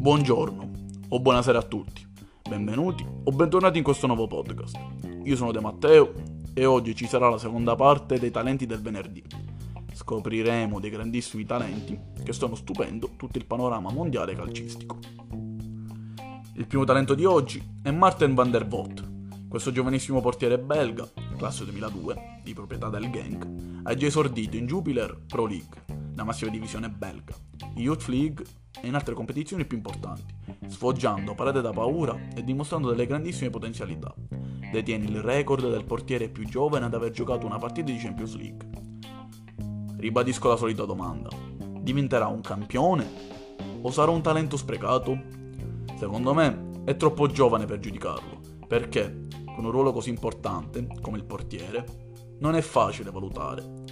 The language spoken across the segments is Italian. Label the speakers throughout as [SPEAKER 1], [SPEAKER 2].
[SPEAKER 1] Buongiorno o buonasera a tutti, benvenuti o bentornati in questo nuovo podcast. Io sono De Matteo e oggi ci sarà la seconda parte dei talenti del venerdì. Scopriremo dei grandissimi talenti che stanno stupendo tutto il panorama mondiale calcistico. Il primo talento di oggi è Martin van der Voort. Questo giovanissimo portiere belga, classe 2002, di proprietà del Genk, ha già esordito in Jupiler Pro League, la massima divisione belga, Youth League e in altre competizioni più importanti, sfoggiando parate da paura e dimostrando delle grandissime potenzialità. Detiene il record del portiere più giovane ad aver giocato una partita di Champions League. Ribadisco la solita domanda. Diventerà un campione? O sarà un talento sprecato? Secondo me è troppo giovane per giudicarlo, perché con un ruolo così importante come il portiere non è facile valutare.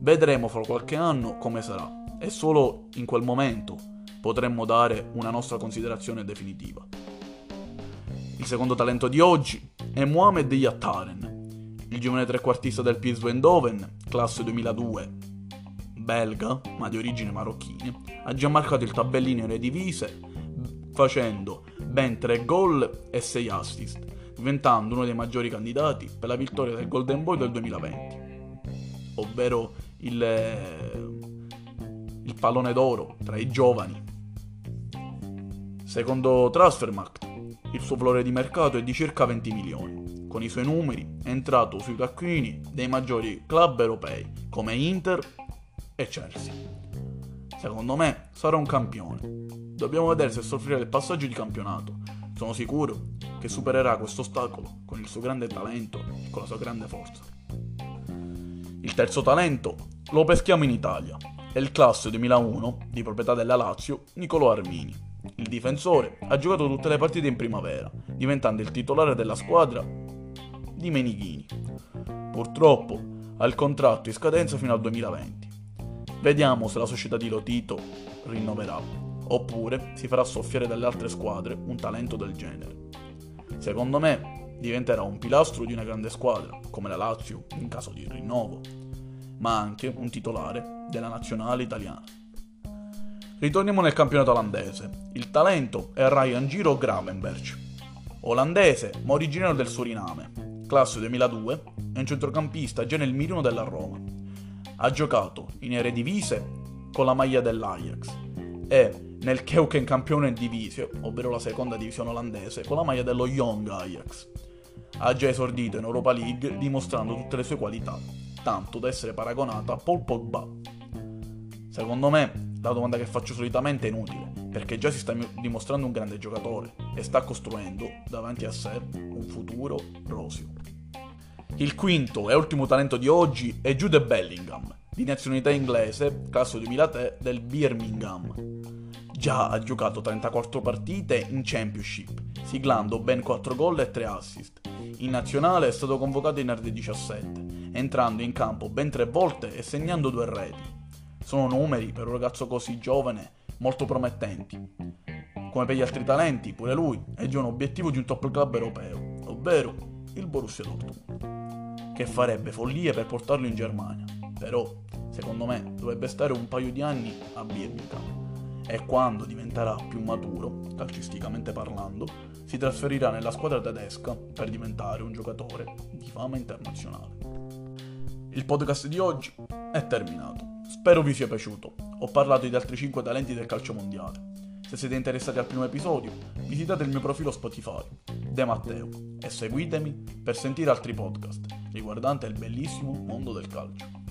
[SPEAKER 1] Vedremo fra qualche anno come sarà e solo in quel momento potremmo dare una nostra considerazione definitiva. Il secondo talento di oggi è Mohamed Yattaren, il giovane trequartista del PSV Eindhoven, classe 2002, belga, ma di origine marocchina, ha già marcato il tabellino Eredivisie facendo ben 3 gol e 6 assist, diventando uno dei maggiori candidati per la vittoria del Golden Boy del 2020, ovvero il il pallone d'oro tra i giovani. Secondo Transfermarkt, il suo valore di mercato è di circa 20 milioni. Con i suoi numeri è entrato sui taccuini dei maggiori club europei come Inter e Chelsea. Secondo me sarà un campione. Dobbiamo vedere se soffrirà il passaggio di campionato. Sono sicuro che supererà questo ostacolo con il suo grande talento e con la sua grande forza. Il terzo talento lo peschiamo in Italia è il classe 2001 di proprietà della Lazio Nicolò Armini. Il difensore ha giocato tutte le partite in primavera, diventando il titolare della squadra di Menighini. Purtroppo ha il contratto in scadenza fino al 2020. Vediamo se la società di Lotito rinnoverà, oppure si farà soffiare dalle altre squadre un talento del genere. Secondo me diventerà un pilastro di una grande squadra, come la Lazio in caso di rinnovo, ma anche un titolare della nazionale italiana. Ritorniamo nel campionato olandese. Il talento è Ryan Giro Gravenberch, olandese ma originario del Suriname, classe 2002, è un centrocampista già nel mirino della Roma. Ha giocato in Eredivisie con la maglia dell'Ajax e nel Keuken Campione Divisie, ovvero la seconda divisione olandese, con la maglia dello Young Ajax. Ha già esordito in Europa League dimostrando tutte le sue qualità, tanto da essere paragonata a Paul Pogba. Secondo me, la domanda che faccio solitamente è inutile, perché già si sta dimostrando un grande giocatore e sta costruendo davanti a sé un futuro roseo. Il quinto e ultimo talento di oggi è Jude Bellingham, di nazionalità inglese, classe 2003 del Birmingham. Già ha giocato 34 partite in Championship, siglando ben 4 gol e 3 assist. In nazionale è stato convocato in RD17 entrando in campo ben tre volte e segnando due reti. Sono numeri per un ragazzo così giovane molto promettenti. Come per gli altri talenti, pure lui è già un obiettivo di un top club europeo, ovvero il Borussia Dortmund, che farebbe follie per portarlo in Germania. Però, secondo me, dovrebbe stare un paio di anni a Birmingham e quando diventerà più maturo, calcisticamente parlando, si trasferirà nella squadra tedesca per diventare un giocatore di fama internazionale. Il podcast di oggi è terminato. Spero vi sia piaciuto. Ho parlato di altri 5 talenti del calcio mondiale. Se siete interessati al primo episodio, visitate il mio profilo Spotify, De Matteo, e seguitemi per sentire altri podcast riguardanti il bellissimo mondo del calcio.